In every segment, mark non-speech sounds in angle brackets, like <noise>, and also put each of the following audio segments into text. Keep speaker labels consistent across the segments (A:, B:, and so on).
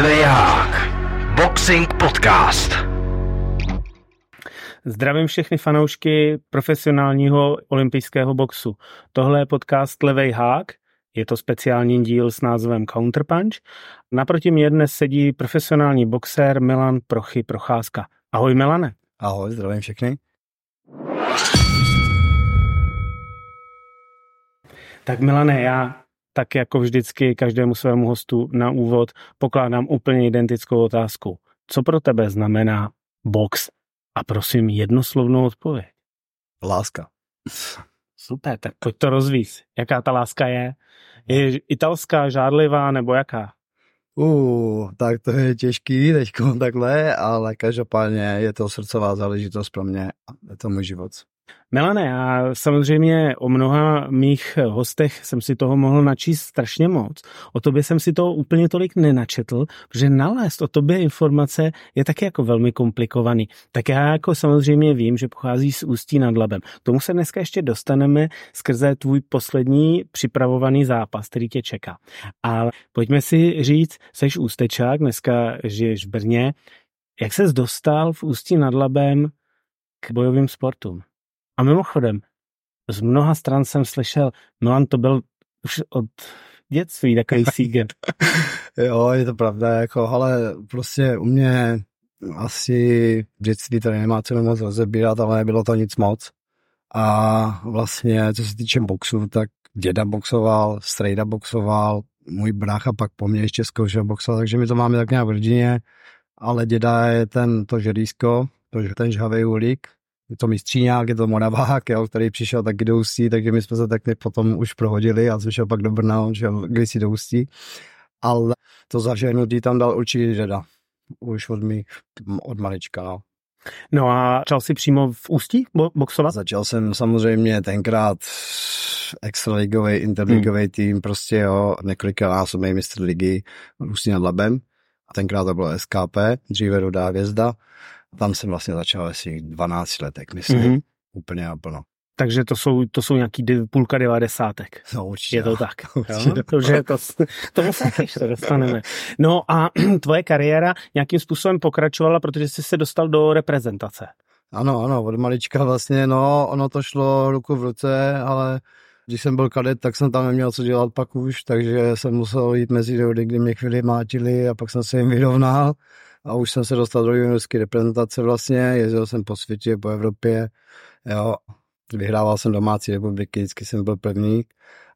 A: Hák. Boxing Podcast.
B: Zdravím všechny fanoušky profesionálního olympijského boxu. Tohle je podcast Levej hák, je to speciální díl s názvem Counterpunch. Naproti mě dnes sedí profesionální boxer Milan Prochy Procházka. Ahoj Milane.
C: Ahoj, zdravím všechny.
B: Tak Milane, já tak jako vždycky každému svému hostu na úvod pokládám úplně identickou otázku. Co pro tebe znamená box? A prosím jednoslovnou odpověď.
C: Láska. <laughs>
B: Super, tak pojď to rozvíc. Jaká ta láska je? Je italská, žádlivá nebo jaká?
C: Uh, tak to je těžký teď <laughs> takhle, ale každopádně je to srdcová záležitost pro mě a je to můj život.
B: Melane, já samozřejmě o mnoha mých hostech jsem si toho mohl načíst strašně moc. O tobě jsem si to úplně tolik nenačetl, protože nalézt o tobě informace je taky jako velmi komplikovaný. Tak já jako samozřejmě vím, že pochází z Ústí nad Labem. Tomu se dneska ještě dostaneme skrze tvůj poslední připravovaný zápas, který tě čeká. Ale pojďme si říct, seš ústečák, dneska žiješ v Brně. Jak ses dostal v Ústí nad Labem k bojovým sportům? A mimochodem, z mnoha stran jsem slyšel, Milan to byl už od dětství takový <laughs> sígen.
C: jo, je to pravda, jako, ale prostě u mě asi v dětství tady nemá cenu moc rozebírat, ale nebylo to nic moc. A vlastně, co se týče boxu, tak děda boxoval, strejda boxoval, můj brácha pak po mně ještě zkoušel boxovat, takže my to máme tak nějak v rodině, ale děda je ten, to želízko, to, ten žhavý ulík, je to mistříňák, je to Moravák, jo, který přišel taky do Ústí, takže my jsme se tak potom už prohodili a šel pak do Brna, on šel kdysi do Ústí. Ale to zaženutí tam dal určitě žeda. Už od mých, od malička, no.
B: No a začal jsi přímo v Ústí bo- boxovat?
C: Začal jsem samozřejmě tenkrát extraligový, interligový hmm. tým, prostě jo, několika násobný mistr ligy Ústí nad Labem. A tenkrát to bylo SKP, dříve Rudá hvězda. Tam jsem vlastně začal asi 12 letek, myslím. Mm-hmm. Úplně naplno.
B: Takže to jsou, to jsou nějaký půlka devadesátek.
C: No určitě.
B: Je to tak. <laughs> Určitě. Jo? To, to, se ještě <laughs> dostaneme. No a <clears throat> tvoje kariéra nějakým způsobem pokračovala, protože jsi se dostal do reprezentace.
C: Ano, ano, od malička vlastně, no, ono to šlo ruku v ruce, ale když jsem byl kadet, tak jsem tam neměl co dělat pak už, takže jsem musel jít mezi rody, kdy mě chvíli mátili a pak jsem se jim vyrovnal a už jsem se dostal do juniorské reprezentace vlastně, jezdil jsem po světě, po Evropě, jo, vyhrával jsem domácí republiky, vždycky jsem byl první.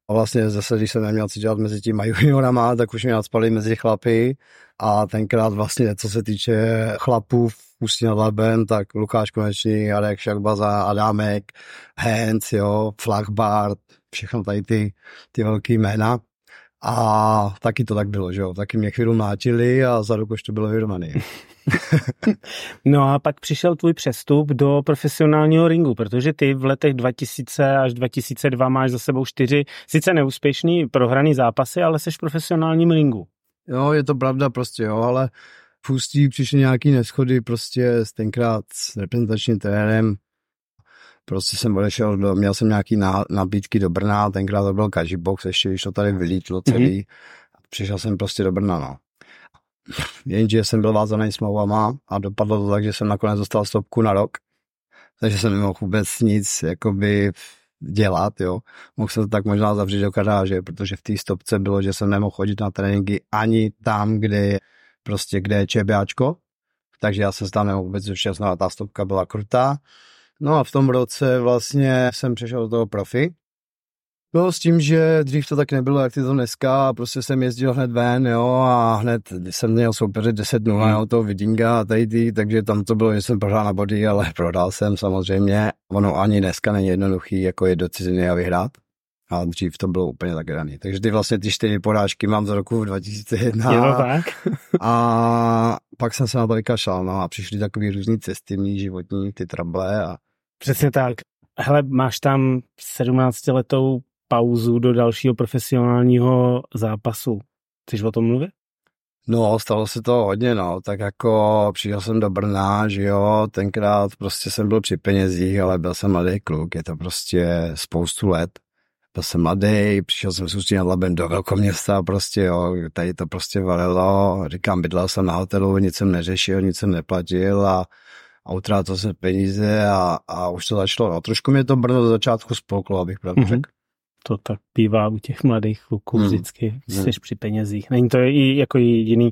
C: A vlastně zase, když jsem neměl co dělat mezi těma <laughs> juniorama, tak už mě nadspaly mezi chlapy. A tenkrát vlastně, co se týče chlapů v Ústí nad Labem, tak Lukáš Konečný, Adek Šakbaza, Adámek, Hens, jo, Flachbart, všechno tady ty, ty velký jména. A taky to tak bylo, že jo. Taky mě chvíli mlátili a za rok už to bylo vyrovnaný. <laughs>
B: no a pak přišel tvůj přestup do profesionálního ringu, protože ty v letech 2000 až 2002 máš za sebou čtyři, sice neúspěšný prohraný zápasy, ale seš v profesionálním ringu.
C: Jo, je to pravda prostě, jo, ale v Ústí přišly nějaký neschody prostě s tenkrát s reprezentačním trenérem, prostě jsem odešel, do, měl jsem nějaký ná, nabídky do Brna, tenkrát to byl box, ještě když to tady vylítlo celý. Mm-hmm. Přišel jsem prostě do Brna, no. Jenže jsem byl vázaný smlouvama a dopadlo to tak, že jsem nakonec dostal stopku na rok. Takže jsem nemohl vůbec nic jakoby dělat, jo. Mohl jsem to tak možná zavřít do garáže, protože v té stopce bylo, že jsem nemohl chodit na tréninky ani tam, kde prostě kde je ČBAčko, takže já jsem tam nemohl vůbec zúčastnit, ta stopka byla krutá. No a v tom roce vlastně jsem přešel do toho profi. No s tím, že dřív to tak nebylo, jak ty to dneska, a prostě jsem jezdil hned ven, jo, a hned jsem měl soupeře 10-0, hmm. jo, toho Vidinga a tady ty, takže tam to bylo, že jsem pořád na body, ale <laughs> prodal jsem samozřejmě. Ono ani dneska není jednoduchý, jako je do ciziny a vyhrát. A dřív to bylo úplně tak daný. Takže ty vlastně ty čtyři porážky mám z roku 2001.
B: Je to tak?
C: a pak jsem se na to vykašlal, no a přišly takové různé cesty mý životní, ty trable a
B: Přesně tak. Hele, máš tam 17-letou pauzu do dalšího profesionálního zápasu. Chceš o tom mluvit?
C: No, stalo se to hodně, no, tak jako přišel jsem do Brna, že jo, tenkrát prostě jsem byl při penězích, ale byl jsem mladý kluk, je to prostě spoustu let. byl jsem mladý, přišel jsem s nad Labem do velkoměsta prostě, jo, tady to prostě valilo, říkám, bydlel jsem na hotelu, nic jsem neřešil, nic jsem neplatil a, a utrácel jsem peníze a, a už to začalo, no, trošku mě to Brno do začátku spolklo, abych pravdu mm-hmm. řekl.
B: To tak bývá u těch mladých kluků mm. vždycky, jsi mm. při penězích. Není to i jako jediný,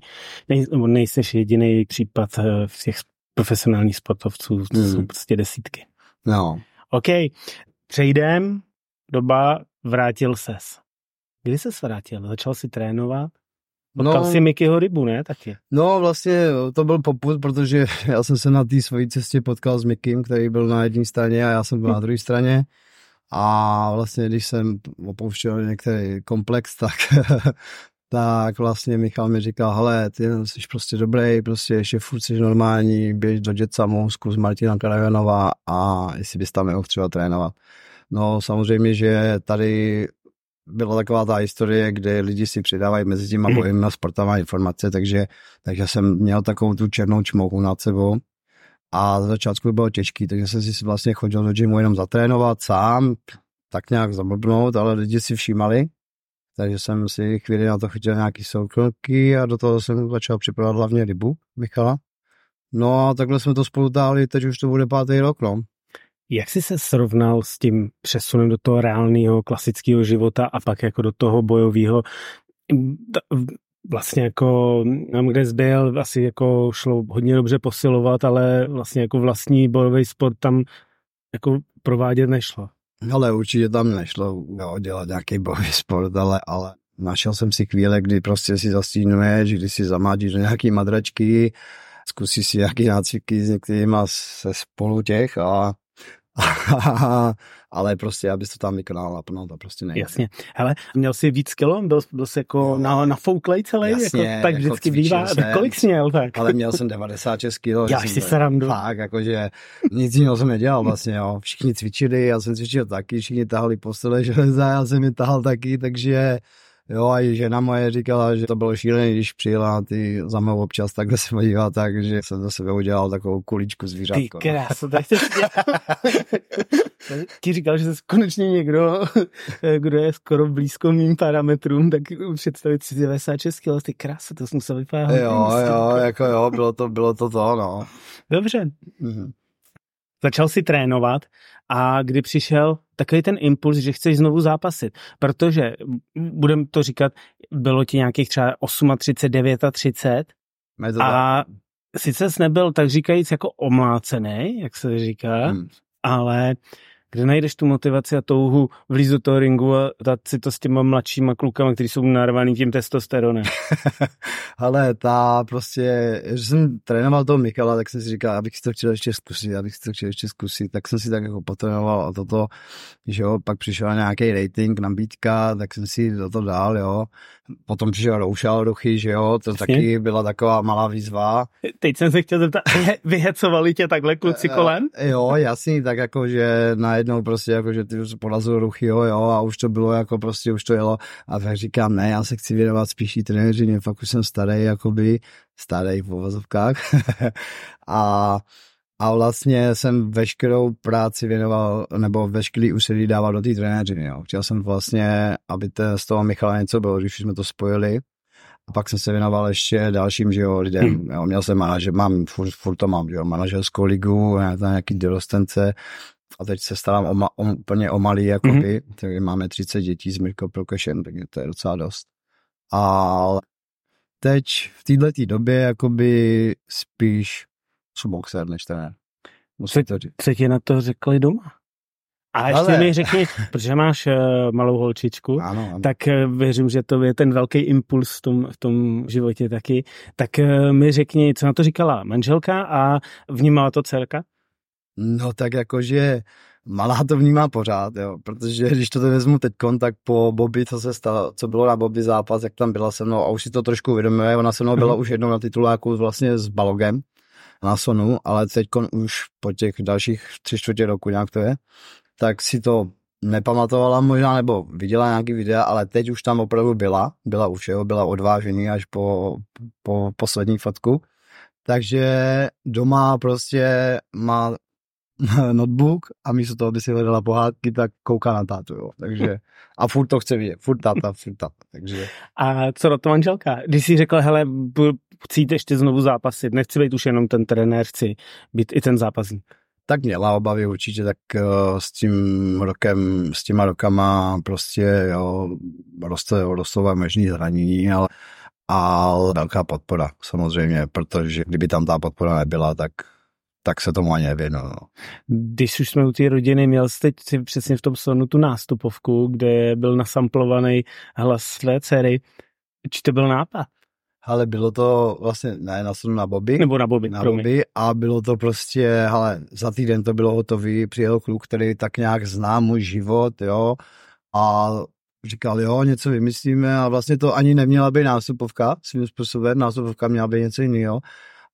B: nej, nejseš jediný případ eh, v těch profesionálních sportovců, mm. jsou prostě desítky.
C: No.
B: OK, přejdem, doba, vrátil ses. Kdy ses vrátil? Začal si trénovat? Potkal no, si Mikyho rybu, ne? Taky.
C: No vlastně to byl poput, protože <laughs> já jsem se na té své cestě potkal s Mikym, který byl na jedné straně a já jsem byl na druhé straně. A vlastně, když jsem opouštěl některý komplex, <laughs> tak, tak vlastně Michal mi říkal, hele, ty jsi prostě dobrý, prostě ještě furt jsi normální, běž do Jetsamu, zkus Martina Karajanova a jestli bys tam mohl třeba trénovat. No samozřejmě, že tady byla taková ta historie, kde lidi si přidávají mezi těma mhm. bojemi a sportama informace, takže, takže jsem měl takovou tu černou čmouchu nad sebou a za začátku bylo těžký, takže jsem si vlastně chodil do gymu jenom zatrénovat sám, tak nějak zablbnout, ale lidi si všímali, takže jsem si chvíli na to chytil nějaký soukromky a do toho jsem začal připravovat hlavně rybu Michala. No a takhle jsme to spolu táhli, teď už to bude pátý rok, no.
B: Jak jsi se srovnal s tím přesunem do toho reálného klasického života a pak jako do toho bojového? Vlastně jako tam, kde jsi byl, asi jako šlo hodně dobře posilovat, ale vlastně jako vlastní bojový sport tam jako provádět nešlo.
C: Ale určitě tam nešlo jo, dělat nějaký bojový sport, ale, ale našel jsem si chvíle, kdy prostě si zastínuješ, kdy si zamádíš nějaký madračky, zkusíš si nějaký nácviky s některými se spolu těch a <laughs> ale prostě, abys to tam vykonal naplno, to prostě nejde.
B: Jasně. Hele, měl jsi víc kilo? Byl, byl jsi jako na, na fouklej celý?
C: Jasně,
B: jako, tak vždycky jako bývá. Jsem, kolik jsi měl tak?
C: Ale měl jsem 96 kilo. <laughs>
B: Já si srandu.
C: Fakt, jakože nic jiného jsem nedělal vlastně, jo. Všichni cvičili, já jsem cvičil taky, všichni tahali postele železa, já jsem je tahal taky, takže Jo, a i žena moje říkala, že to bylo šílené, když přijela ty za mnou občas takhle se podívat, takže jsem za sebe udělal takovou kuličku zvířátko.
B: Ty no. krásu, tak jsi <laughs> Ti říkal, že jsi konečně někdo, kdo je skoro blízko mým parametrům, tak představit si 96 kg, ty krásu, to jsem musel vypadat.
C: Jo, jo, jako jo, bylo to, bylo to to, no.
B: Dobře. Mm-hmm. Začal si trénovat a kdy přišel takový ten impuls, že chceš znovu zápasit, protože, budem to říkat, bylo ti nějakých třeba 38, 39 a sice jsi nebyl tak říkajíc jako omlácený, jak se říká, hmm. ale kde najdeš tu motivaci a touhu vlíz do toho ringu a dát si to s těma mladšíma klukama, kteří jsou narvaný tím testosteronem? <laughs>
C: Ale ta prostě, že jsem trénoval toho Michala, tak jsem si říkal, abych si to chtěl ještě zkusit, abych si to chtěl ještě zkusit, tak jsem si tak jako potrénoval a toto, že jo, pak přišel nějaký rating, nabídka, tak jsem si do toho dal, jo. Potom přišel Roušal Ruchy, že jo, to Jasně. taky byla taková malá výzva.
B: Teď jsem se chtěl zeptat, <laughs> vyhecovali tě takhle kluci eh, kolem?
C: Jo, jasný, tak jako, že najednou prostě jako, že ty už porazil Ruchy, jo, jo, a už to bylo jako prostě, už to jelo. A tak říkám, ne, já se chci věnovat spíš trenéřině, fakt už jsem starý, jakoby, starý v povazovkách. <laughs> a a vlastně jsem veškerou práci věnoval, nebo veškerý úsilí dával do té trenéřiny. Jo. Chtěl jsem vlastně, aby te, z toho Michala něco bylo, když jsme to spojili. A pak jsem se věnoval ještě dalším že jo, lidem. Hmm. Jo. Měl jsem manažer, mám, furt, furt to mám, že jo, manažerskou ligu, tam nějaký dorostence. A teď se starám o, ma, o, úplně o malý, jakoby. Hmm. Takže máme 30 dětí s Mirko Prokešem, takže to je docela dost. A teď v této době jakoby spíš jsou boxer než trenér.
B: Musím to říct. Co ti na to řekli doma? A ještě Ale... mi řekni, <laughs> protože máš uh, malou holčičku,
C: ano, ano.
B: tak uh, věřím, že to je ten velký impuls v tom, v tom životě taky. Tak uh, mi řekni, co na to říkala manželka a vnímala to dcerka?
C: No tak jakože malá to vnímá pořád, jo, protože když to vezmu teď kontakt po Bobby, co se stalo, co bylo na Bobby zápas, jak tam byla se mnou a už si to trošku uvědomuje, ona se mnou byla mm-hmm. už jednou na tituláku vlastně s Balogem, na Sonu, ale teď už po těch dalších tři čtvrtě roku nějak to je, tak si to nepamatovala možná, nebo viděla nějaký videa, ale teď už tam opravdu byla, byla už, jo, byla odvážený až po, po poslední fotku. Takže doma prostě má <laughs> notebook a místo toho, aby si hledala pohádky, tak kouká na tátu, jo. Takže, a furt to chce vidět, furt táta, furt táta, takže.
B: A co na to manželka? Když jsi řekl, hele, chci jít ještě znovu zápasit, nechci být už jenom ten trenér, chci být i ten zápasník.
C: Tak měla obavy určitě, tak uh, s tím rokem, s těma rokama prostě, jo, roste, rostou možný zranění, ale, ale velká podpora samozřejmě, protože kdyby tam ta podpora nebyla, tak tak se tomu ani nevěnu. No.
B: Když už jsme u té rodiny, měl jsi teď si přesně v tom sonu tu nástupovku, kde byl nasamplovaný hlas své dcery. Či to byl nápad?
C: Ale bylo to vlastně, ne, na na Bobby.
B: Nebo na Bobby,
C: na Bobby a bylo to prostě, ale za týden to bylo hotový, přijel kluk, který tak nějak zná můj život, jo, a říkal, jo, něco vymyslíme a vlastně to ani neměla být nástupovka svým způsobem, nástupovka měla být něco jiného,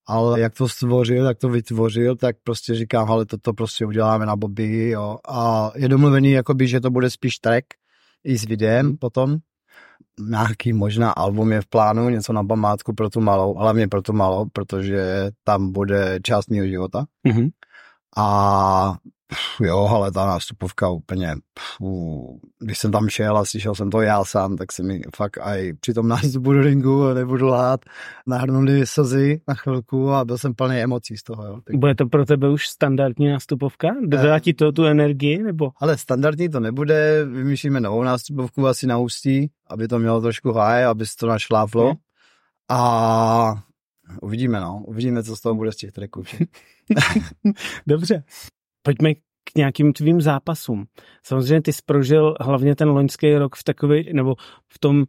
C: ale jak to stvořil, jak to vytvořil, tak prostě říkám, ale toto prostě uděláme na Bobby, jo. A je domluvený, jakoby, že to bude spíš track i s videem potom. Nějaký možná album je v plánu, něco na památku pro tu malou, hlavně pro tu malou, protože tam bude část mého života. Mm-hmm. A jo, ale ta nástupovka úplně, pů, když jsem tam šel a slyšel jsem to já sám, tak se mi fakt i při tom nástupu do ringu, nebudu lhát, nahrnuli slzy na chvilku a byl jsem plný emocí z toho. Jo.
B: Bude to pro tebe už standardní nástupovka? Dodá eh, ti to tu energii? nebo?
C: Ale standardní to nebude, vymýšlíme novou nástupovku asi na ústí, aby to mělo trošku high, aby se to našláflo. Hmm. A uvidíme, no. Uvidíme, co z toho bude z těch tracků. <laughs> <laughs>
B: Dobře. Pojďme k nějakým tvým zápasům. Samozřejmě ty jsi prožil hlavně ten loňský rok v takový, nebo v tom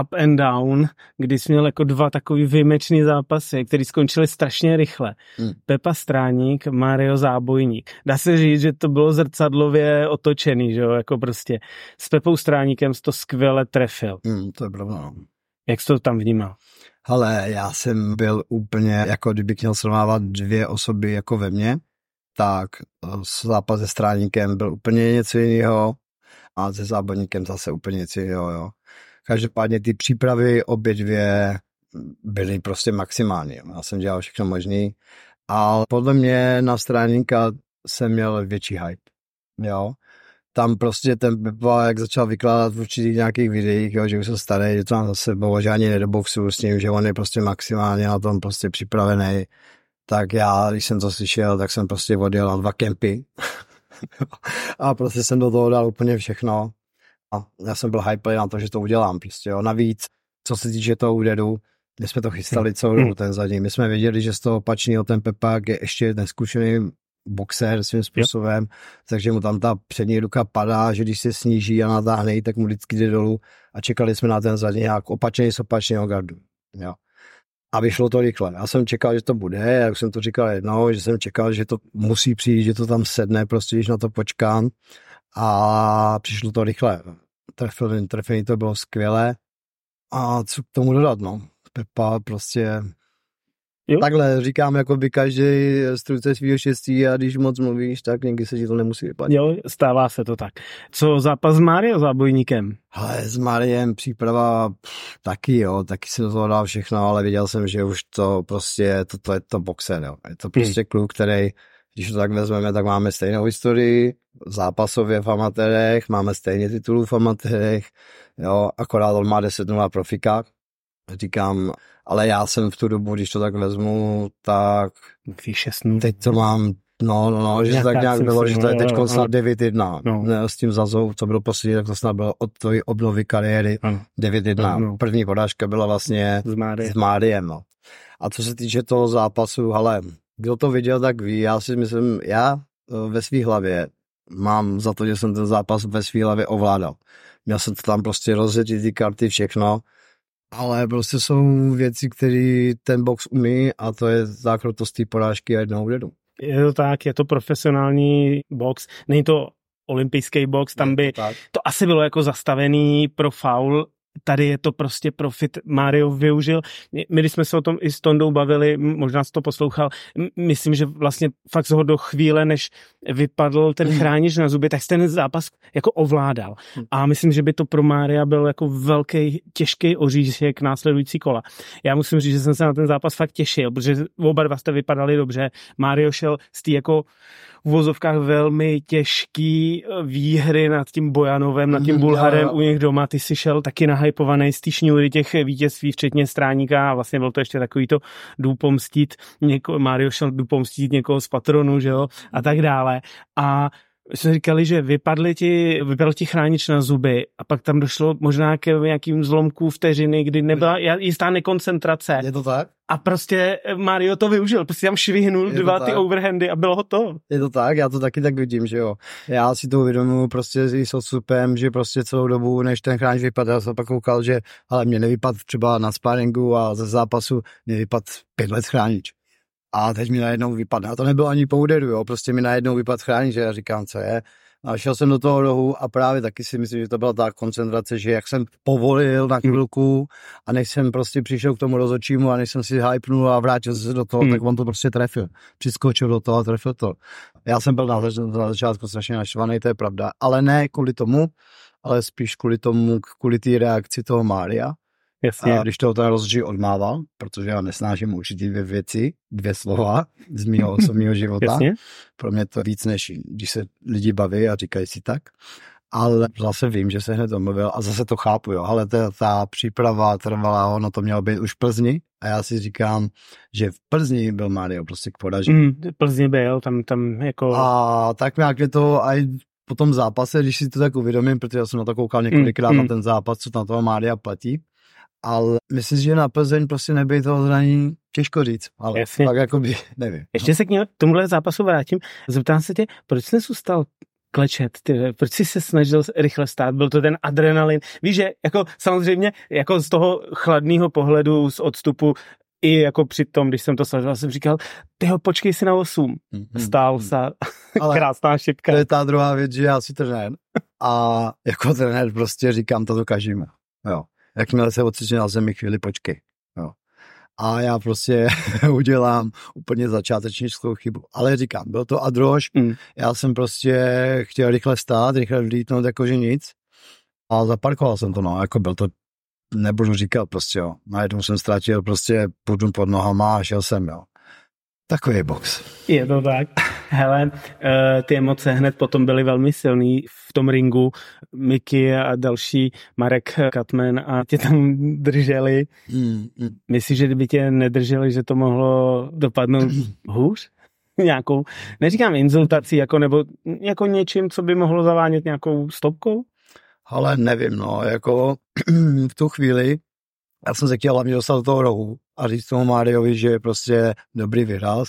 B: up and down, kdy jsi měl jako dva takový výjimečný zápasy, které skončily strašně rychle. Hmm. Pepa Stráník, Mario Zábojník. Dá se říct, že to bylo zrcadlově otočený, že jo, jako prostě s Pepou Stráníkem jsi to skvěle trefil.
C: Hmm, to je pravda, no.
B: Jak jsi to tam vnímal?
C: Ale já jsem byl úplně, jako kdybych měl srovnávat dvě osoby jako ve mně, tak eh, zápas se stráníkem byl úplně něco jiného a se zábojníkem zase úplně něco jiného. Jo. Každopádně ty přípravy obě dvě byly prostě maximální. Já jsem dělal všechno možný, ale podle mě na stráníka jsem měl větší hype. Jo. Tam prostě ten Pepa, jak začal vykládat v určitých nějakých videích, jo, že už jsem starý, že to mám zase sebou, že ani nedoboxu s ním, že on je prostě maximálně na tom prostě připravený tak já, když jsem to slyšel, tak jsem prostě odjel na dva kempy <laughs> a prostě jsem do toho dal úplně všechno a já jsem byl hype na to, že to udělám prostě, jo. Navíc, co se týče toho úderu, my jsme to chystali celou dobu ten zadní. My jsme věděli, že z toho opačného ten Pepák je ještě neskušený boxer svým způsobem, yep. takže mu tam ta přední ruka padá, že když se sníží a natáhne, tak mu vždycky jde dolů a čekali jsme na ten zadní jak opačný z opačného gardu. Jo a vyšlo to rychle. Já jsem čekal, že to bude, jak jsem to říkal jednou, že jsem čekal, že to musí přijít, že to tam sedne, prostě když na to počkám a přišlo to rychle. Trefení to bylo skvělé a co k tomu dodat, no. Pepa prostě Jo? Takhle říkám, jako by každý strujce svého štěstí a když moc mluvíš, tak někdy se ti to nemusí vypadat.
B: Jo, stává se to tak. Co zápas s Mário zábojníkem?
C: Ale s Máriem příprava pff, taky, jo, taky jsem to dal všechno, ale viděl jsem, že už to prostě, to, to je to boxer, jo. Je to prostě hmm. kluk, který, když to tak vezmeme, tak máme stejnou historii, zápasově v amatérech, máme stejně titulů v amatérech, jo, akorát on má 10-0 profika, říkám, ale já jsem v tu dobu, když to tak vezmu, tak teď to mám No, no, no, že tak nějak bylo, že to je teď snad 9-1. No. S tím Zazou, co bylo poslední, tak to snad bylo od tvojí obnovy kariéry 9-1. No. První podážka byla vlastně s, Márie. s Máriem. No. A co se týče toho zápasu, ale kdo to viděl, tak ví. Já si myslím, já eh, ve své hlavě mám za to, že jsem ten zápas ve své hlavě ovládal. Měl jsem to tam prostě rozjet ty karty, všechno ale prostě jsou věci, které ten box umí a to je zákrotost té porážky a jednoho úderu.
B: Je to tak, je to profesionální box, není to olympijský box, tam by to, to asi bylo jako zastavený pro faul tady je to prostě profit. Mario využil. My, když jsme se o tom i s Tondou bavili, možná jsi to poslouchal, myslím, že vlastně fakt ho do chvíle, než vypadl ten hmm. chránič na zuby, tak ten zápas jako ovládal. Hmm. A myslím, že by to pro Mária byl jako velký, těžký oříšek následující kola. Já musím říct, že jsem se na ten zápas fakt těšil, protože oba dva jste vypadali dobře. Mario šel z té jako v vozovkách velmi těžký eh, výhry nad tím Bojanovem, nad tím
C: Mhm,
B: Bulharem u nich doma. Ty jsi šel taky nahypovaný z té těch vítězství, včetně stráníka a vlastně byl to ještě takový to jdu pomstit něko, Mario šel jdu pomstit někoho z patronu, že jo, a tak dále. A jsme říkali, že vypadly ti, vypadl ti chránič na zuby a pak tam došlo možná k nějakým zlomkům vteřiny, kdy nebyla jistá nekoncentrace.
C: Je to tak?
B: A prostě Mario to využil, prostě tam švihnul
C: Je to
B: dva ty
C: tak.
B: overhandy a bylo hotovo.
C: Je to tak, já to taky tak vidím, že jo. Já si to uvědomuji prostě s odstupem, že prostě celou dobu, než ten chránič vypadl, já jsem pak koukal, že ale mě nevypad třeba na sparingu a ze zápasu mě vypad pět let chránič. A teď mi najednou vypadne. A to nebylo ani po úderu, jo. Prostě mi najednou vypad chránič, že já říkám, co je. A šel jsem do toho rohu a právě taky si myslím, že to byla ta koncentrace, že jak jsem povolil na chvilku a než jsem prostě přišel k tomu rozhodčímu a než jsem si hypnul a vrátil se do toho,
B: Hmm.
C: tak on to prostě trefil. Přiskočil do toho a trefil to. Já jsem byl na, na začátku strašně naštvaný, to je pravda. Ale ne kvůli tomu, ale spíš kvůli tomu, kvůli té reakci toho Mária.
B: Jasně.
C: A když toho ten rozhodčí odmával, protože já nesnáším určitě dvě věci, dvě slova z mého <laughs> osobního života.
B: Jasně.
C: Pro mě to víc, než když se lidi baví a říkají si tak. Ale zase vím, že se hned domluvil a zase to chápu, jo. Ale ta, ta příprava trvala, ono to mělo být už v Plzni a já si říkám, že v Plzni byl Mario prostě k podaži.
B: Mm, Plzně byl, tam, tam jako...
C: A tak nějak je to aj po tom zápase, když si to tak uvědomím, protože já jsem na to koukal několikrát
B: Mm,
C: na
B: mm.
C: ten zápas, co na toho Mária platí, ale myslím, si, že na Plzeň prostě nebyl toho zranění, těžko říct, ale
B: Jasně.
C: tak jako by, <laughs> nevím.
B: Ještě se k němu- tomuhle zápasu vrátím. Zeptám se tě, proč jsi zůstal klečet, ty, proč jsi se snažil rychle stát, byl to ten adrenalin. Víš, že jako samozřejmě jako z toho chladného pohledu, z odstupu, i jako při tom, když jsem to sledoval, jsem říkal, tyho, počkej si na 8. Stál se, <laughs>
C: Ale
B: krásná šipka.
C: to je ta druhá věc, že já si trenér a jako trenér prostě říkám, to dokážeme. Jo. Jakmile se ocitne na zemi, chvíli počkej. Jo. A já prostě <laughs> udělám úplně začátečnickou chybu. Ale říkám, byl to adroš,
B: Mm.
C: já jsem prostě chtěl rychle stát, rychle vlítnout, jakože nic. A zaparkoval jsem to, no, jako byl to, nebudu říkat prostě, jo. Najednou jsem ztratil prostě půdu pod nohama a šel jsem, jo. Takový box.
B: Je to tak. Hele, eh, ty emoce hned potom byly velmi silný v tom ringu. Mickey a další, Marek Katman a tě tam <laughs> drželi.
C: Mm, mm.
B: Myslíš, že kdyby tě nedrželi, že to mohlo dopadnout <clears throat> hůř? <laughs> Nějakou, neříkám insultací, jako, nebo jako něčím, co by mohlo zavánět nějakou stopkou?
C: Ale nevím, no, jako <clears throat> v tu chvíli já jsem se chtěl hlavně dostat do toho rohu a říct tomu Máriovi, že je prostě dobrý vyhrál,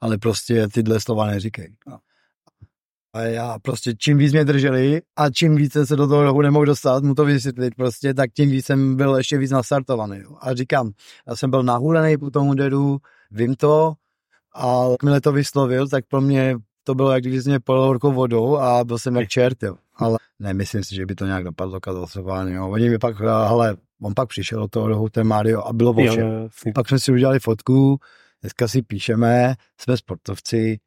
C: ale prostě tyhle slova neříkej. No. A já prostě čím víc mě drželi a čím víc jsem se do toho rohu nemohl dostat, mu to vysvětlit prostě, tak tím víc jsem byl ještě víc nastartovaný. Jo. A říkám, já jsem byl nahulený po tom úderu, vím to, a jakmile to vyslovil, tak pro mě to bylo, jak když mě polil horkou vodou a byl jsem jak čert, jo. Ale nemyslím si, že by to nějak dopadlo katastrofálně, jo. Oni mi pak, ale on pak přišel do toho rohu, ten Mario, a bylo o
B: jasně.
C: Pak jsme si udělali fotku, dneska si píšeme, jsme sportovci,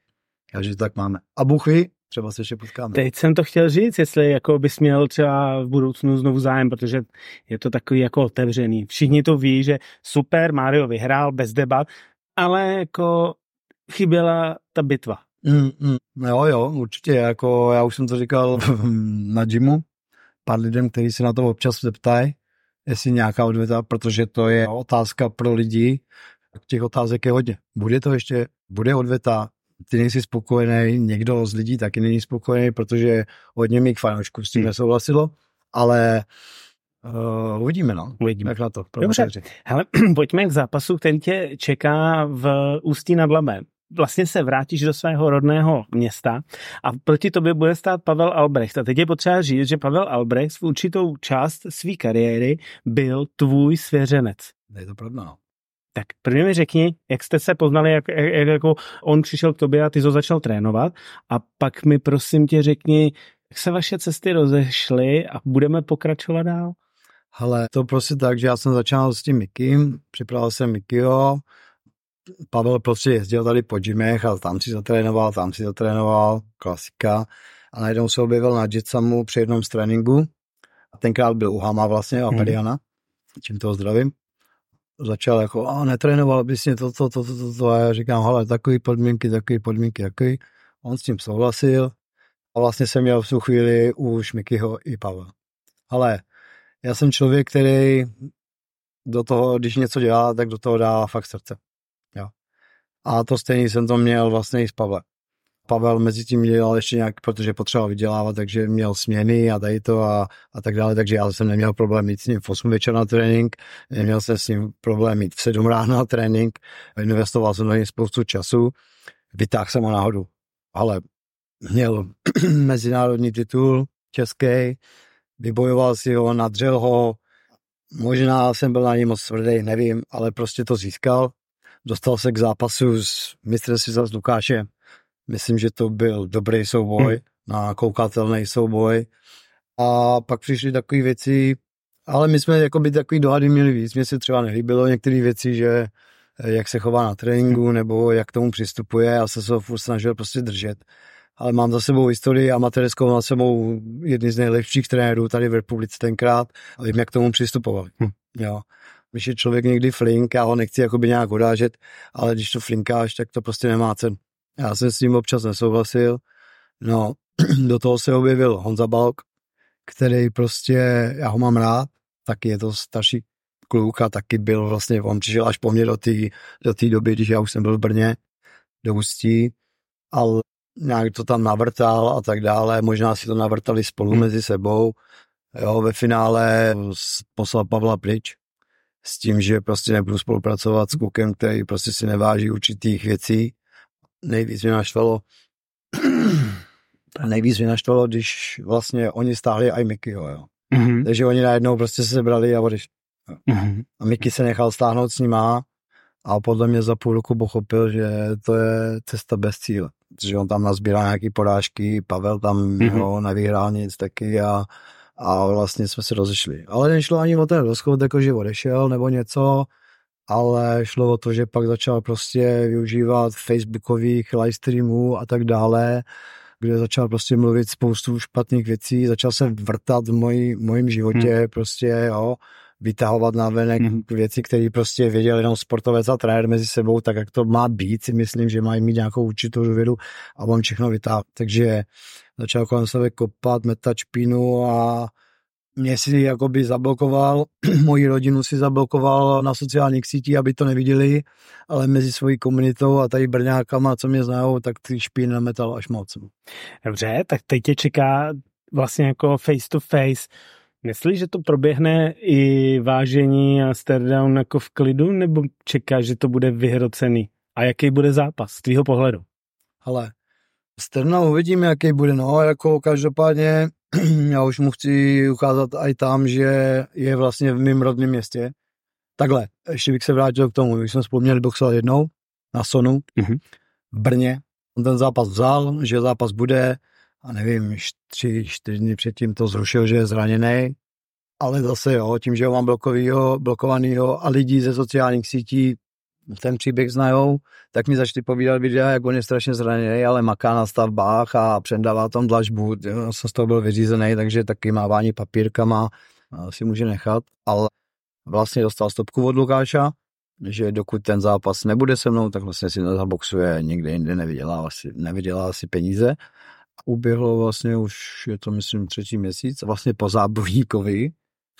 C: takže tak máme. A ví, třeba se ještě potkáme.
B: Teď jsem to chtěl říct, jestli jako bys měl třeba v budoucnu znovu zájem, protože je to takový jako otevřený. Všichni to ví, že super, Mario vyhrál bez debat, ale jako chyběla ta bitva.
C: Mm, mm, jo, jo, určitě, jako já už jsem to říkal <laughs> na gymu, pár lidem, kteří se na to občas zeptají, jestli nějaká odvěta, protože to je otázka pro lidi, těch otázek je hodně. Bude to ještě, bude odvěta, ty nejsi spokojený, někdo z lidí taky není spokojený, protože hodně mých fanoušků s tím
B: Hmm.
C: nesouhlasilo, ale uh, uvidíme, no.
B: Uvidíme.
C: Jak na to.
B: Dobře. Hele, <clears throat> pojďme k zápasu, který tě čeká v Ústí nad Labem. Vlastně se vrátíš do svého rodného města a proti tobě bude stát Pavel Albrecht. A teď je potřeba říct, že Pavel Albrecht v určitou část své kariéry byl tvůj svěřenec.
C: Je to pravda, no.
B: Tak prvně mi řekni, jak jste se poznali, jak, jak, jak jako on přišel k tobě a ty to začal trénovat a pak mi prosím tě řekni, jak se vaše cesty rozešly a budeme pokračovat dál?
C: Ale to prostě tak, že já jsem začal s tím Mikym, připravil jsem Mikio, Pavel prostě jezdil tady po gymech a tam si zatrénoval, tam si zatrénoval, klasika. A najednou se objevil na Jitsamu při jednom z tréninku. A tenkrát byl u Hama vlastně a
B: Mhm.
C: Periana, čím toho zdravím. Začal jako, a netrénoval bys mě to, to, to, to, to. A já říkám, hele, takový podmínky, takový podmínky, takový. On s tím souhlasil a vlastně jsem měl v tu chvíli už Mikyho i Pavla. Ale já jsem člověk, který do toho, když něco dělá, tak do toho dá fakt srdce. Jo. A to stejný jsem to měl vlastně i s Pavlem. Pavel mezi tím dělal ještě nějak, protože potřeboval vydělávat, takže měl směny a tady to a, a tak dále, takže já jsem neměl problém mít s ním v 8 večer na trénink, neměl jsem s ním problém mít v 7 ráno na trénink, investoval jsem do něj spoustu času, vytáhl jsem ho náhodou, ale měl <clears throat> mezinárodní titul český, vybojoval si ho, nadřel ho, možná jsem byl na něj moc tvrdý, nevím, ale prostě to získal. Dostal se k zápasu s mistrem světa s Lukášem. Myslím, že to byl dobrý souboj, hmm. na koukatelný souboj. A pak přišly takové věci, ale my jsme jako by takový dohady měli víc. Mně se třeba nelíbilo některé věci, že eh, jak se chová na tréninku, nebo jak k tomu přistupuje. Já se ho furt snažil prostě držet ale mám za sebou historii amatérskou, mám za sebou jedny z nejlepších trenérů tady v republice tenkrát a vím, jak k tomu přistupovali. Hm. Jo. Když je člověk někdy flink, já ho nechci jakoby nějak odážet, ale když to flinkáš, tak to prostě nemá cenu. Já jsem s tím občas nesouhlasil. No, <clears throat> do toho se objevil Honza Balk, který prostě, já ho mám rád, taky je to starší kluk a taky byl vlastně, on přišel až po mně do té do doby, když já už jsem byl v Brně, do Ústí, ale nějak to tam navrtal a tak dále, možná si to navrtali spolu hmm. mezi sebou. Jo, ve finále poslal Pavla pryč s tím, že prostě nebudu spolupracovat s klukem, který prostě si neváží určitých věcí. Nejvíc mě naštvalo, <clears throat> nejvíc mě naštvalo, když vlastně oni stáhli i Mikyho, jo. Mm-hmm. Takže oni najednou prostě se sebrali a odešli. Mm-hmm. A Miky se nechal stáhnout s nima a podle mě za půl roku pochopil, že to je cesta bez cíle. Protože on tam nazbíral nějaký porážky, Pavel tam mm-hmm. jo, nevyhrál nic taky a, a vlastně jsme se rozešli. Ale nešlo ani o ten rozchod, jako že odešel nebo něco, ale šlo o to, že pak začal prostě využívat facebookových live streamů a tak dále, kde začal prostě mluvit spoustu špatných věcí, začal se vrtat v mojí, mojím životě, hmm. prostě, jo, vytahovat na venek mm-hmm. věci, které prostě věděl jenom sportovec a trenér mezi sebou, tak jak to má být, si myslím, že mají mít nějakou určitou důvěru a on všechno vytáhl. Takže začal kolem sebe kopat, metat špínu a mě si jakoby zablokoval, <clears throat> moji rodinu si zablokoval na sociálních sítích, aby to neviděli, ale mezi svojí komunitou a tady brňákama, co mě znají, tak ty špín nametal až moc.
B: Dobře, tak teď tě čeká vlastně jako face to face Myslíš, že to proběhne i vážení a down jako v klidu, nebo čekáš, že to bude vyhrocený? A jaký bude zápas z tvýho pohledu?
C: Ale Sterna uvidíme, jaký bude. No, jako každopádně <clears throat> já už mu chci ukázat i tam, že je vlastně v mém rodném městě. Takhle, ještě bych se vrátil k tomu, když jsme spolu měli boxovat jednou na Sonu mm-hmm. v Brně. On ten zápas vzal, že zápas bude, a nevím, tři, čtyři dny předtím to zrušil, že je zraněný, ale zase jo, tím, že ho mám blokovýho, blokovanýho a lidi ze sociálních sítí ten příběh znajou, tak mi začali povídat videa, jak on je strašně zraněný, ale maká na stavbách a předává tam dlažbu. Já jsem z toho byl vyřízený, takže taky mávání papírkama si může nechat, ale vlastně dostal stopku od Lukáša, že dokud ten zápas nebude se mnou, tak vlastně si nezaboxuje, nikde jinde nevydělá asi, nevydělá asi peníze. Uběhlo vlastně už, je to myslím třetí měsíc, vlastně po zábojníkovi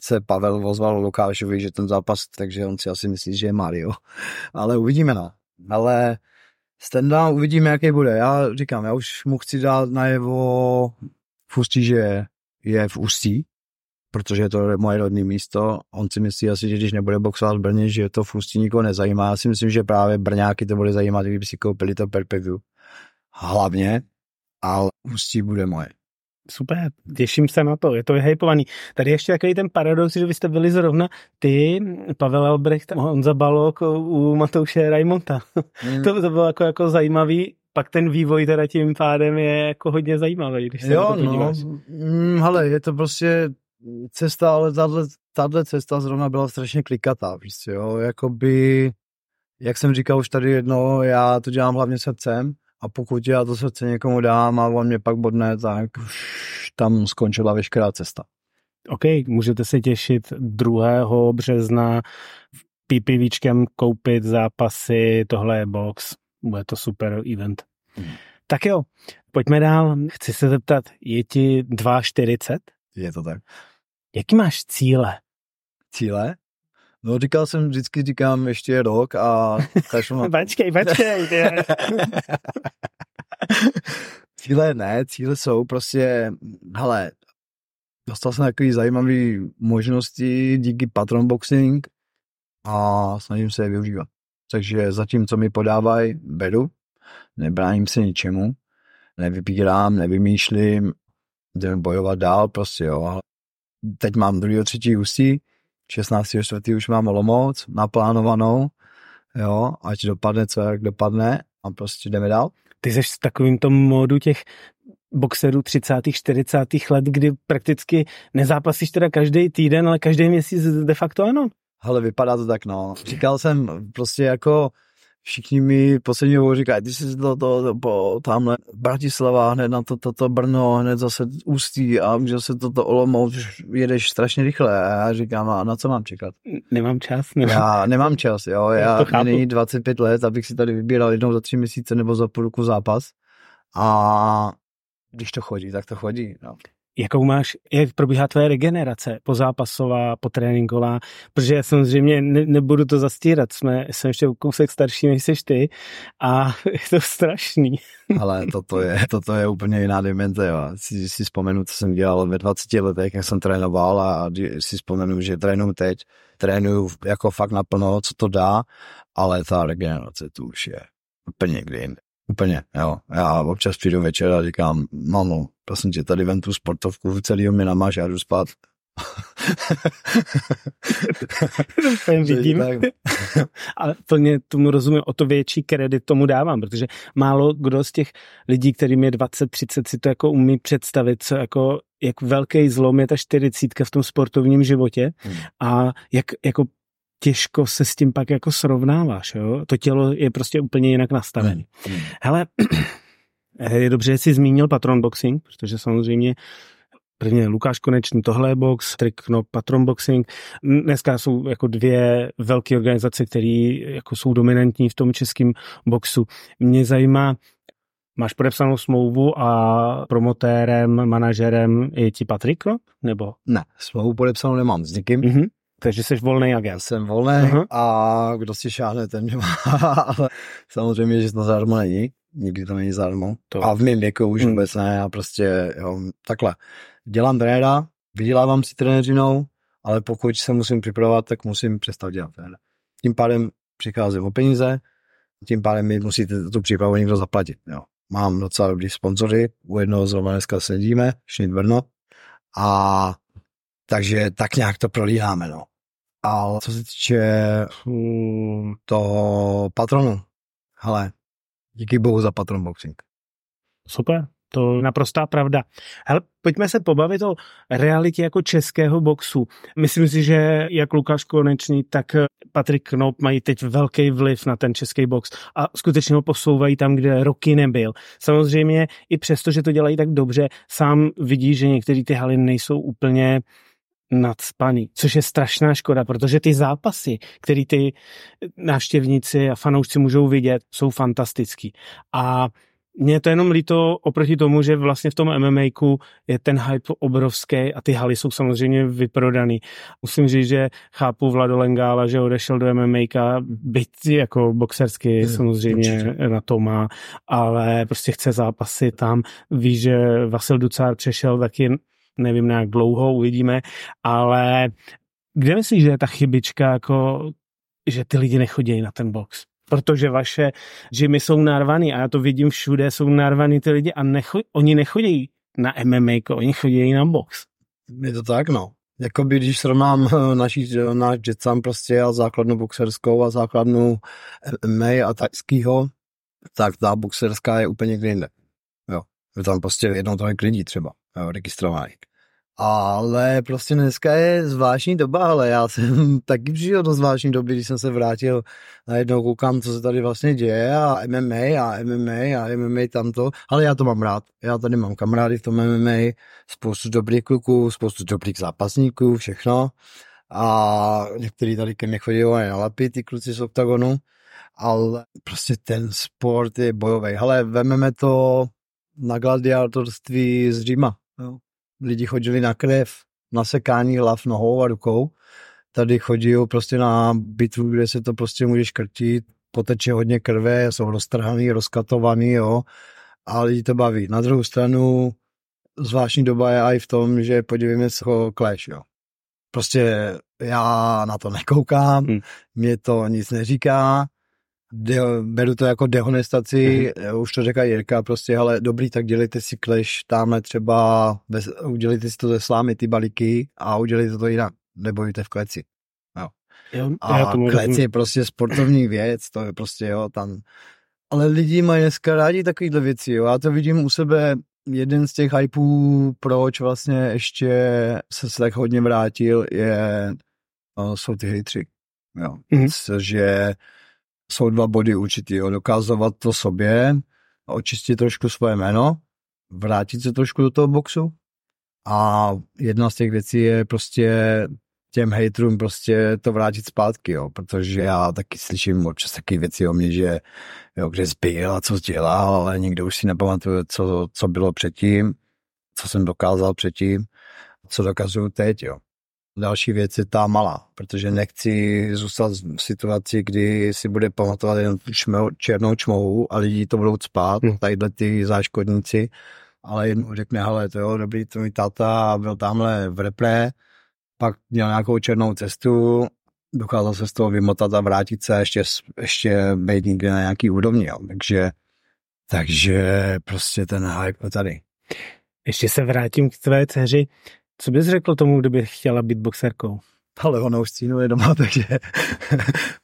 C: se Pavel ozval Lukášovi, že ten zápas, takže on si asi myslí, že je Mario. <laughs> Ale uvidíme, no. Ale stand uvidíme, jaký bude. Já říkám, já už mu chci dát najevo v Ústí, že je v Ústí, protože je to moje rodné místo. On si myslí asi, že když nebude boxovat v Brně, že to v Ústí nikoho nezajímá. Já si myslím, že právě Brňáky to bude zajímat, kdyby si koupili to Perpeview. Hlavně, ale Ústí bude moje.
B: Super, těším se na to, je to vyhypovaný. Tady ještě takový ten paradox, že vy jste byli zrovna ty, Pavel Albrecht, Honza Balok u Matouše Raimonta. Mm. to, to bylo jako, jako zajímavý, pak ten vývoj teda tím pádem je jako hodně zajímavý, když se jo, na to no,
C: mm, hele, je to prostě cesta, ale tahle, tahle cesta zrovna byla strašně klikatá, víš jo, jakoby, jak jsem říkal už tady jedno, já to dělám hlavně srdcem, a pokud já to srdce někomu dám a on mě pak bodne, tak už tam skončila veškerá cesta.
B: OK, můžete se těšit 2. března v PPVčkem koupit zápasy, tohle je box, bude to super event. Hmm. Tak jo, pojďme dál. Chci se zeptat, je ti 2,40?
C: Je to tak.
B: Jaký máš cíle?
C: Cíle? No říkal jsem, vždycky říkám ještě rok a <laughs>
B: počkej, počkej. Ty. <laughs>
C: cíle ne, cíle jsou prostě, hele, dostal jsem takový zajímavý možnosti díky Patron Boxing a snažím se je využívat. Takže zatím, co mi podávají, beru, nebráním se ničemu, nevypírám, nevymýšlím, jdeme bojovat dál, prostě jo. Teď mám druhý třetí ústí, 16. čtvrtý už mám Olomouc naplánovanou, jo, ať dopadne, co jak dopadne a prostě jdeme dál.
B: Ty jsi v takovým tom módu těch boxerů 30. 40. let, kdy prakticky nezápasíš teda každý týden, ale každý měsíc de facto ano.
C: Ale vypadá to tak, no. Říkal jsem prostě jako všichni mi poslední dobou říkají, ty jsi to, to, to po tamhle Bratislava, hned na to, to, to Brno, hned zase Ústí a že se toto Olomouc, jedeš strašně rychle a já říkám, a na co mám čekat?
B: Nemám čas. Nemám.
C: Já nemám čas, jo, já, já není 25 let, abych si tady vybíral jednou za tři měsíce nebo za půl roku zápas a když to chodí, tak to chodí, no
B: jakou máš, jak probíhá tvoje regenerace pozápasová, potréninková, protože samozřejmě ne, nebudu to zastírat, jsme, jsem ještě kousek starší než jsi ty a <laughs> je to strašný. <laughs>
C: Ale toto je, toto je úplně jiná dimenze, jo. Si, si vzpomenu, co jsem dělal ve 20 letech, jak jsem trénoval a si vzpomenu, že trénuju teď, trénuju jako fakt naplno, co to dá, ale ta regenerace tu už je úplně někdy jinde. Úplně, jo. Já občas přijdu večer a říkám, mamo, prosím tě, tady vem tu sportovku, celý mi namáš, já jdu spát. <laughs>
B: vidím. <laughs> a plně tomu rozumím, o to větší kredit tomu dávám, protože málo kdo z těch lidí, kterým je 20-30, si to jako umí představit, co jako, jak velký zlom je ta čtyřicítka v tom sportovním životě hmm. a jak jako těžko se s tím pak jako srovnáváš, jo? To tělo je prostě úplně jinak nastavené. Hele, <clears throat> je dobře, že jsi zmínil patron boxing, protože samozřejmě Prvně Lukáš Konečný, tohle je box, Trikno, Patron Boxing. Dneska jsou jako dvě velké organizace, které jako jsou dominantní v tom českém boxu. Mě zajímá, máš podepsanou smlouvu a promotérem, manažerem je ti Patrik? Nebo?
C: Ne, smlouvu podepsanou nemám s nikým. Mm-hmm.
B: Takže jsi volný agent.
C: Jsem volný uh-huh. a kdo si šáhne, ten mě <laughs> má, ale samozřejmě, že to zadarmo není. Nikdy to není zadarmo. To. A v mém věku už hmm. vůbec ne. Já prostě, jo, takhle. Dělám trenéra, vydělávám si trenéřinou, ale pokud se musím připravovat, tak musím přestat dělat trenéra. Tím pádem přicházím o peníze, tím pádem mi musíte tu přípravu někdo zaplatit. Jo. Mám docela dobrý sponzory, u jednoho zrovna dneska sedíme, Šnit Brno, a takže tak nějak to prolíháme, no. Ale co se týče uh, toho patronu, hele, díky bohu za patron boxing.
B: Super, to je naprostá pravda. Hele, pojďme se pobavit o realitě jako českého boxu. Myslím si, že jak Lukáš Konečný, tak Patrik Knop mají teď velký vliv na ten český box a skutečně ho posouvají tam, kde roky nebyl. Samozřejmě i přesto, že to dělají tak dobře, sám vidí, že některé ty haly nejsou úplně nadspaný, což je strašná škoda, protože ty zápasy, které ty návštěvníci a fanoušci můžou vidět, jsou fantastický. A mně to jenom líto oproti tomu, že vlastně v tom MMA je ten hype obrovský a ty haly jsou samozřejmě vyprodaný. Musím říct, že chápu Vlado Lengála, že odešel do MMA, byť jako boxersky hmm, samozřejmě určitě. na to má, ale prostě chce zápasy tam. Ví, že Vasil Ducár přešel taky nevím nějak dlouho, uvidíme, ale kde myslíš, že je ta chybička, jako, že ty lidi nechodí na ten box? Protože vaše gymy jsou narvaný a já to vidím všude, jsou narvaný ty lidi a necho, oni nechodí na MMA, oni chodí na box.
C: Je to tak, no. Jakoby, když srovnám eh, naší, náš jetsam prostě a základnu boxerskou a základnu MMA a tajskýho, tak ta boxerská je úplně někde jinde. Jo. Je tam prostě jednou tolik lidí třeba jo, registrovaných. Ale prostě dneska je zvláštní doba, ale já jsem <laughs> taky přišel do zvláštní doby, když jsem se vrátil najednou koukám, co se tady vlastně děje a MMA a MMA a MMA tamto, ale já to mám rád. Já tady mám kamarády v tom MMA, spoustu dobrých kluků, spoustu dobrých zápasníků, všechno. A některý tady ke mně chodí na lapy, ty kluci z OKTAGONu. ale prostě ten sport je bojový. Ale vememe to na gladiátorství z Říma. Jo. Lidi chodili na krev, na sekání hlav nohou a rukou. Tady chodí prostě na bitvu, kde se to prostě může škrtit, poteče hodně krve, jsou roztrhaný, rozkatovaný, jo. A lidi to baví. Na druhou stranu zvláštní doba je i v tom, že podívejme se ho Clash, jo. Prostě já na to nekoukám, hmm. mě to nic neříká, de, beru to jako dehonestaci, mm. už to řekla Jirka, prostě, ale dobrý, tak dělejte si clash tamhle třeba, bez, udělejte si to ze slámy, ty balíky a udělejte to jinak, nebojte v kleci. Jo. Jo, a klec je prostě sportovní věc, to je prostě, jo, tam, ale lidi mají dneska rádi takovýhle věci, jo, já to vidím u sebe, jeden z těch hypů, proč vlastně ještě se tak hodně vrátil, je, jsou ty hejtři, jo, mm. což je jsou dva body určitý. Jo. Dokázovat to sobě, očistit trošku svoje jméno, vrátit se trošku do toho boxu a jedna z těch věcí je prostě těm haterům prostě to vrátit zpátky, jo, protože já taky slyším občas taky věci o mě, že jo, kde zbyl a co dělal, ale nikdo už si nepamatuje, co, co bylo předtím, co jsem dokázal předtím, co dokazuju teď, jo. Další věc je ta malá, protože nechci zůstat v situaci, kdy si bude pamatovat jen čmel, černou čmohu a lidi to budou spát, hmm. tadyhle ty záškodníci, ale jednou řekne, hele, to jo, dobrý, to mi táta byl tamhle v repre, pak měl nějakou černou cestu, dokázal se z toho vymotat a vrátit se ještě, ještě být někde na nějaký úrovni, jo. Takže, takže prostě ten hype tady.
B: Ještě se vrátím k tvé dceři. Co bys řekl tomu, kdyby chtěla být boxerkou?
C: Ale ona už stínuje doma, <laughs> takže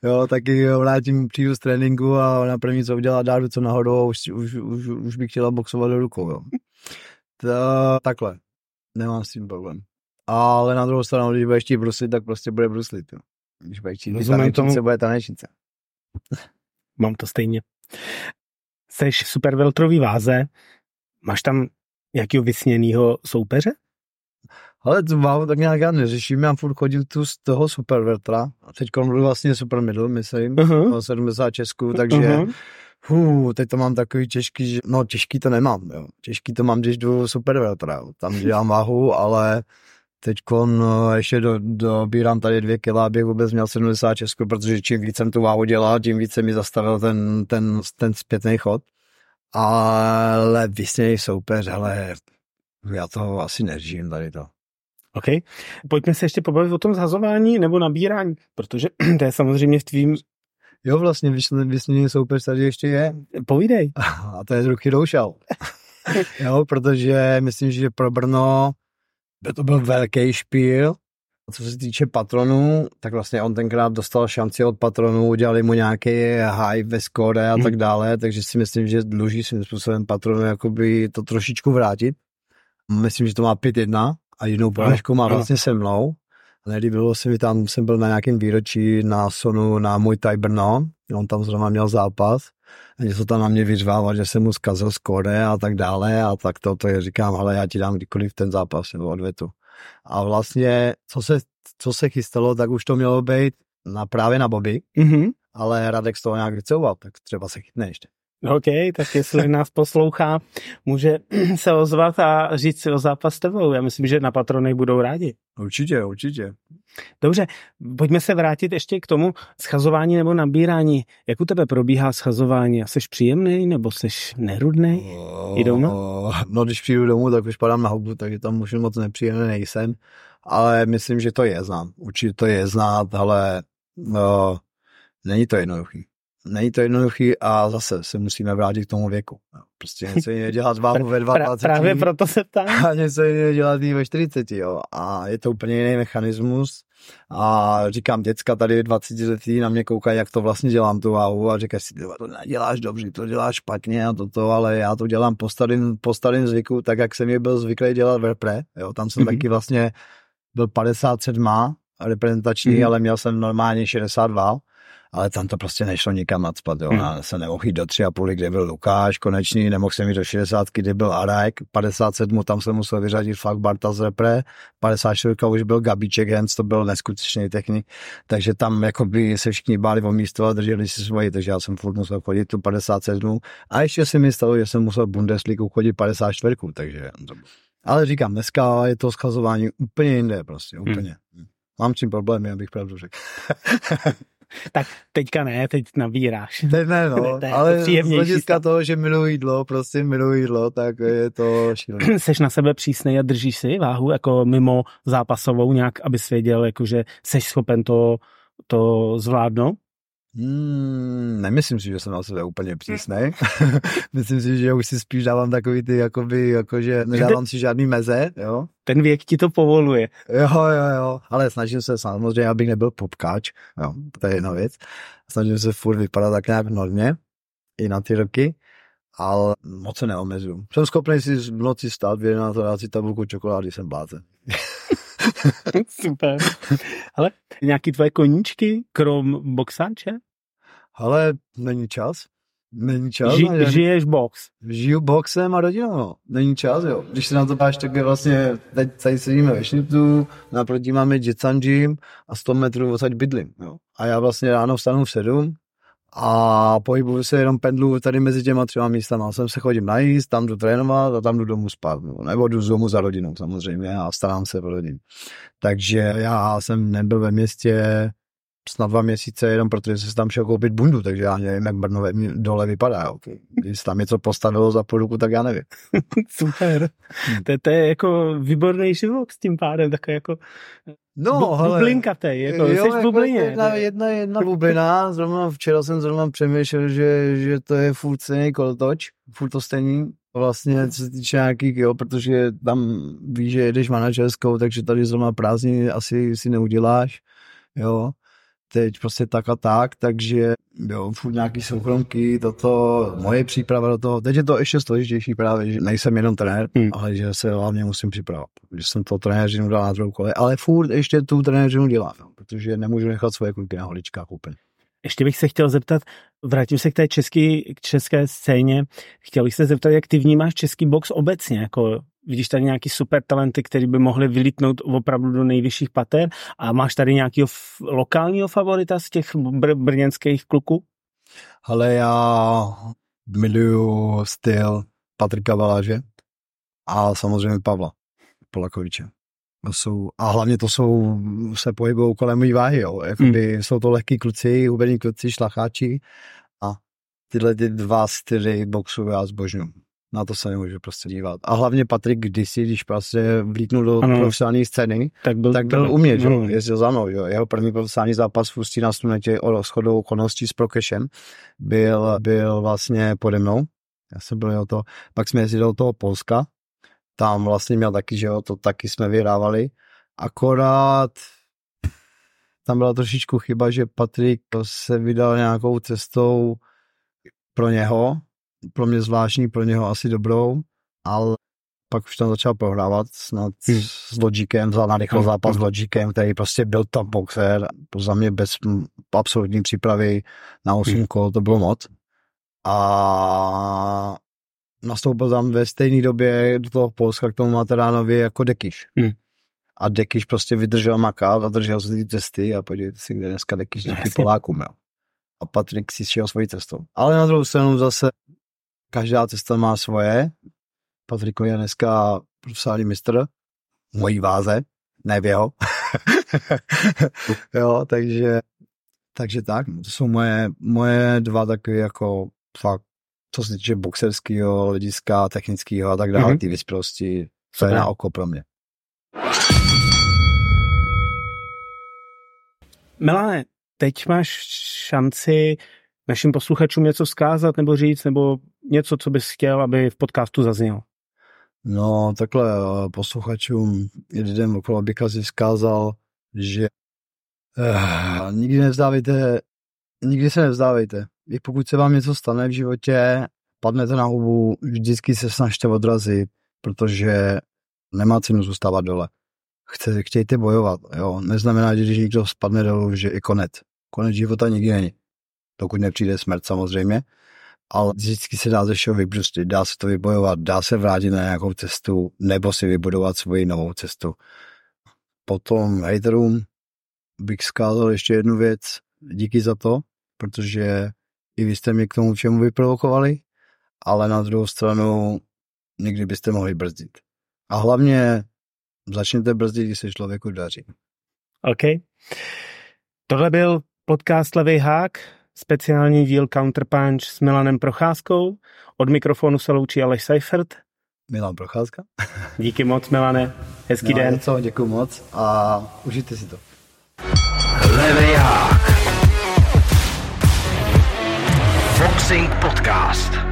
C: jo, taky vrátím, přijdu z tréninku a na první co udělá, dá co nahoru a už, už, už, už bych chtěla boxovat do rukou, jo. To, takhle, nemám s tím problém. Ale na druhou stranu, když bude chtít bruslit, tak prostě bude bruslit, jo. Když bude chtít tanečnice, tomu... bude tanečnice.
B: Mám to stejně. Seš super veltrový váze, máš tam jakýho vysněnýho soupeře?
C: Ale to mám tak nějak já neřeším, já furt chodím tu z toho Supervertra. A teď byl vlastně Super Middle, myslím, uh-huh. 70 Česku, takže uh-huh. Hů, teď to mám takový těžký, že, no těžký to nemám, jo. Těžký to mám, když jdu Superveltra, jo. Tam dělám váhu, ale teď no, ještě do, dobírám tady dvě kila, abych vůbec měl 70 Česku, protože čím víc jsem tu váhu dělal, tím více mi zastavil ten, ten, ten zpětný chod. Ale vysněný soupeř, ale já to asi neřím tady to.
B: OK. Pojďme se ještě pobavit o tom zhazování nebo nabírání, protože <clears throat> to je samozřejmě v tvým...
C: Jo, vlastně vysněný soupeř tady ještě je.
B: Povídej. <laughs>
C: A to je Ruchy Doušal. <laughs> jo, protože myslím, že pro Brno by to byl velký špíl. Co se týče patronů, tak vlastně on tenkrát dostal šanci od patronů, udělali mu nějaký high ve skóre a tak dále, takže si myslím, že dluží svým způsobem patronu jakoby to trošičku vrátit. Myslím, že to má 5-1 a jednou porážku má vlastně se mnou. A nelíbilo se mi tam, jsem byl na nějakém výročí na Sonu na můj Thai Brno, on tam zrovna měl zápas a něco tam na mě vyřvával, že jsem mu zkazil skóre a tak dále a tak to, to je říkám, ale já ti dám kdykoliv ten zápas nebo odvetu. A vlastně, co se, co se chystalo, tak už to mělo být na, právě na Bobby, mm-hmm. ale Radek z toho nějak vycouval, tak třeba se chytne ještě.
B: OK, tak jestli nás poslouchá, může <clears throat> se ozvat a říct si o zápas s tebou. Já myslím, že na patronech budou rádi.
C: Určitě, určitě.
B: Dobře, pojďme se vrátit ještě k tomu schazování nebo nabírání. Jak u tebe probíhá schazování? A jsi příjemný nebo jsi nerudný? Oh, I doma?
C: No, když přijdu domů, tak už padám na hubu, takže tam už moc nepříjemný nejsem. Ale myslím, že to je znám. Určitě to je znát, ale no, není to jednoduchý není to jednoduchý a zase se musíme vrátit k tomu věku. Prostě něco jiného <laughs> dělat váhu ve 22.
B: Právě proto se ptám.
C: A něco jiného dělat ve 40, jo. A je to úplně jiný mechanismus. A říkám, děcka tady 20 letý na mě koukají, jak to vlastně dělám tu váhu a říkají si, to neděláš dobře, to děláš špatně a toto, ale já to dělám po starým, po starým zvyku, tak jak jsem je byl zvyklý dělat v repre, jo. Tam jsem mm-hmm. taky vlastně byl 57 reprezentační, mm. ale měl jsem normálně 62 ale tam to prostě nešlo nikam nadspat, jo. Hmm. Já se nemohl jít do tři a půli, kde byl Lukáš konečný, nemohl jsem jít do 60, kde byl Arek, 57 tam jsem musel vyřadit fakt Barta z repre, 54 už byl Gabíček Hens, to byl neskutečný technik, takže tam jako by se všichni báli o místo a drželi si svoji, takže já jsem furt musel chodit tu 57 a ještě si mi stalo, že jsem musel Bundesligu chodit 54, takže ale říkám, dneska je to schazování úplně jinde prostě, úplně. Hmm. Mám čím problémy, abych pravdu řekl. <laughs>
B: tak teďka ne, teď nabíráš.
C: Teď ne, no, <laughs> ne, ale z hlediska toho, že miluji jídlo, prostě miluji jídlo, tak je to šílené. <clears throat>
B: Seš na sebe přísnej a držíš si váhu jako mimo zápasovou nějak, aby věděl, jako, že seš schopen to, to zvládnout?
C: Hmm, nemyslím si, že jsem na sebe úplně přísný. <laughs> Myslím si, že už si spíš dávám takový ty, jakoby, jakože nedávám si žádný meze, jo.
B: Ten věk ti to povoluje.
C: Jo, jo, jo, ale snažím se samozřejmě, abych nebyl popkáč, jo, to je jedna věc. Snažím se furt vypadat tak nějak normně, i na ty roky, ale moc se neomezuju. Jsem schopný si v noci stát, v 11 dát si tabulku čokolády, jsem blázen. <laughs> <laughs>
B: Super. Ale nějaký tvoje koníčky, krom boxáče?
C: Ale není čas. Není čas.
B: Ži, ne, žiješ box.
C: Žiju boxem a rodinou, no. Není čas, jo. Když se na to páš, tak je vlastně, teď tady sedíme ve Šniptu, naproti máme Jetsan Gym a 100 metrů odsaď bydlím, jo. A já vlastně ráno vstanu v 7, a pohybuju se jenom pendlu tady mezi těma třema místama. Jsem se chodím najíst, tam jdu trénovat a tam jdu domů spát. Nebo jdu z domu za rodinou samozřejmě a starám se o rodinu. Takže já jsem nebyl ve městě snad dva měsíce jenom protože jsem tam šel koupit bundu, takže já nevím, jak Brno dole vypadá. Jo. Když tam něco postavilo za půl tak já nevím. <laughs>
B: Super. Hmm. To, to, je jako výborný život s tím pádem, takový jako
C: No, Bu-
B: hele. Bublinkatej, jako, jo, jsi v jako bublině.
C: Jedna, jedna, jedna bublina, zrovna včera jsem zrovna přemýšlel, že, že to je furt stejný kolotoč, furt to stejný, vlastně, co se týče nějakých, jo, protože tam víš, že jedeš manažerskou, takže tady zrovna prázdniny asi si neuděláš, jo teď prostě tak a tak, takže jo, furt nějaký soukromky, toto, moje příprava do toho, teď je to ještě složitější právě, že nejsem jenom trenér, hmm. ale že se hlavně musím připravovat, že jsem to trenéřinu dal na druhou kole, ale furt ještě tu trenéřinu dělám, no, protože nemůžu nechat svoje kluky na holičkách úplně.
B: Ještě bych se chtěl zeptat, vrátím se k té český, k české scéně, chtěl bych se zeptat, jak ty vnímáš český box obecně, jako vidíš tady nějaký super talenty, který by mohli vylítnout opravdu do nejvyšších pater a máš tady nějakého lokálního favorita z těch br- brněnských kluků?
C: Ale já miluju styl Patrika Valáže a samozřejmě Pavla Polakoviče. To jsou, a hlavně to jsou, se pohybují kolem mý váhy, jo. Jakoby hmm. jsou to lehký kluci, hubený kluci, šlacháči a tyhle ty dva styly boxu já zbožňuji na to se nemůžu prostě dívat. A hlavně Patrik kdysi, když prostě vlítnul do ano. profesionální scény, tak byl, tak byl, u mě, že? jezdil za mnou. Jo. Jeho první profesionální zápas v Ústí na Slunetě o shodou okolností s Prokešem byl, byl vlastně pode mnou. Já jsem byl o to. Pak jsme jezdili do toho Polska. Tam vlastně měl taky, že jo, to taky jsme vyhrávali. Akorát tam byla trošičku chyba, že Patrik se vydal nějakou cestou pro něho, pro mě zvláštní, pro něho asi dobrou, ale pak už tam začal prohrávat snad hmm. s Logikem, vzal na rychlo hmm. zápas s Logikem, který prostě byl top boxer, za mě bez absolutní přípravy na 8 hmm. kol, to bylo moc. A nastoupil tam ve stejné době do toho Polska k tomu Materánovi jako Dekiš. Hmm. A Dekiš prostě vydržel makat a držel se ty cesty a podívejte si, kde dneska Dekiš díky Polákům, jo. A Patrik si šel svojí cestou. Ale na druhou stranu zase každá cesta má svoje. Patriko je dneska profesionální mistr mojí váze, ne v jeho. <laughs> jo, takže, takže tak, to jsou moje, moje dva takové jako fakt, co se týče boxerského, hlediska, technického a tak dále, mm-hmm. ty vysprosti, to je na oko pro mě.
B: Milane, teď máš šanci našim posluchačům něco vzkázat nebo říct, nebo něco, co bys chtěl, aby v podcastu zaznělo?
C: No, takhle eh, posluchačům jeden okolo bych asi vzkázal, že uh, nikdy nevzdávejte, nikdy se nevzdávejte. I pokud se vám něco stane v životě, padnete na hubu, vždycky se snažte odrazit, protože nemá cenu zůstávat dole. chce, chtějte bojovat. Jo. Neznamená, že když někdo spadne dolů, že je konec. Konec života nikdy není. Dokud nepřijde smrt samozřejmě. Ale vždycky se dá ze všeho vybrustit, dá se to vybojovat, dá se vrátit na nějakou cestu, nebo si vybudovat svoji novou cestu. Potom haterům bych zkázal ještě jednu věc. Díky za to, protože i vy jste mě k tomu všemu vyprovokovali, ale na druhou stranu někdy byste mohli brzdit. A hlavně začněte brzdit, když se člověku daří.
B: OK. Tohle byl podcast Levý hák, speciální díl Counterpunch s Milanem Procházkou. Od mikrofonu se loučí Aleš Seifert.
C: Milan Procházka.
B: Díky moc, Milane. Hezký
C: no,
B: den.
C: Co, děkuji moc a užijte si to.
A: Levý hák. Boxing Podcast.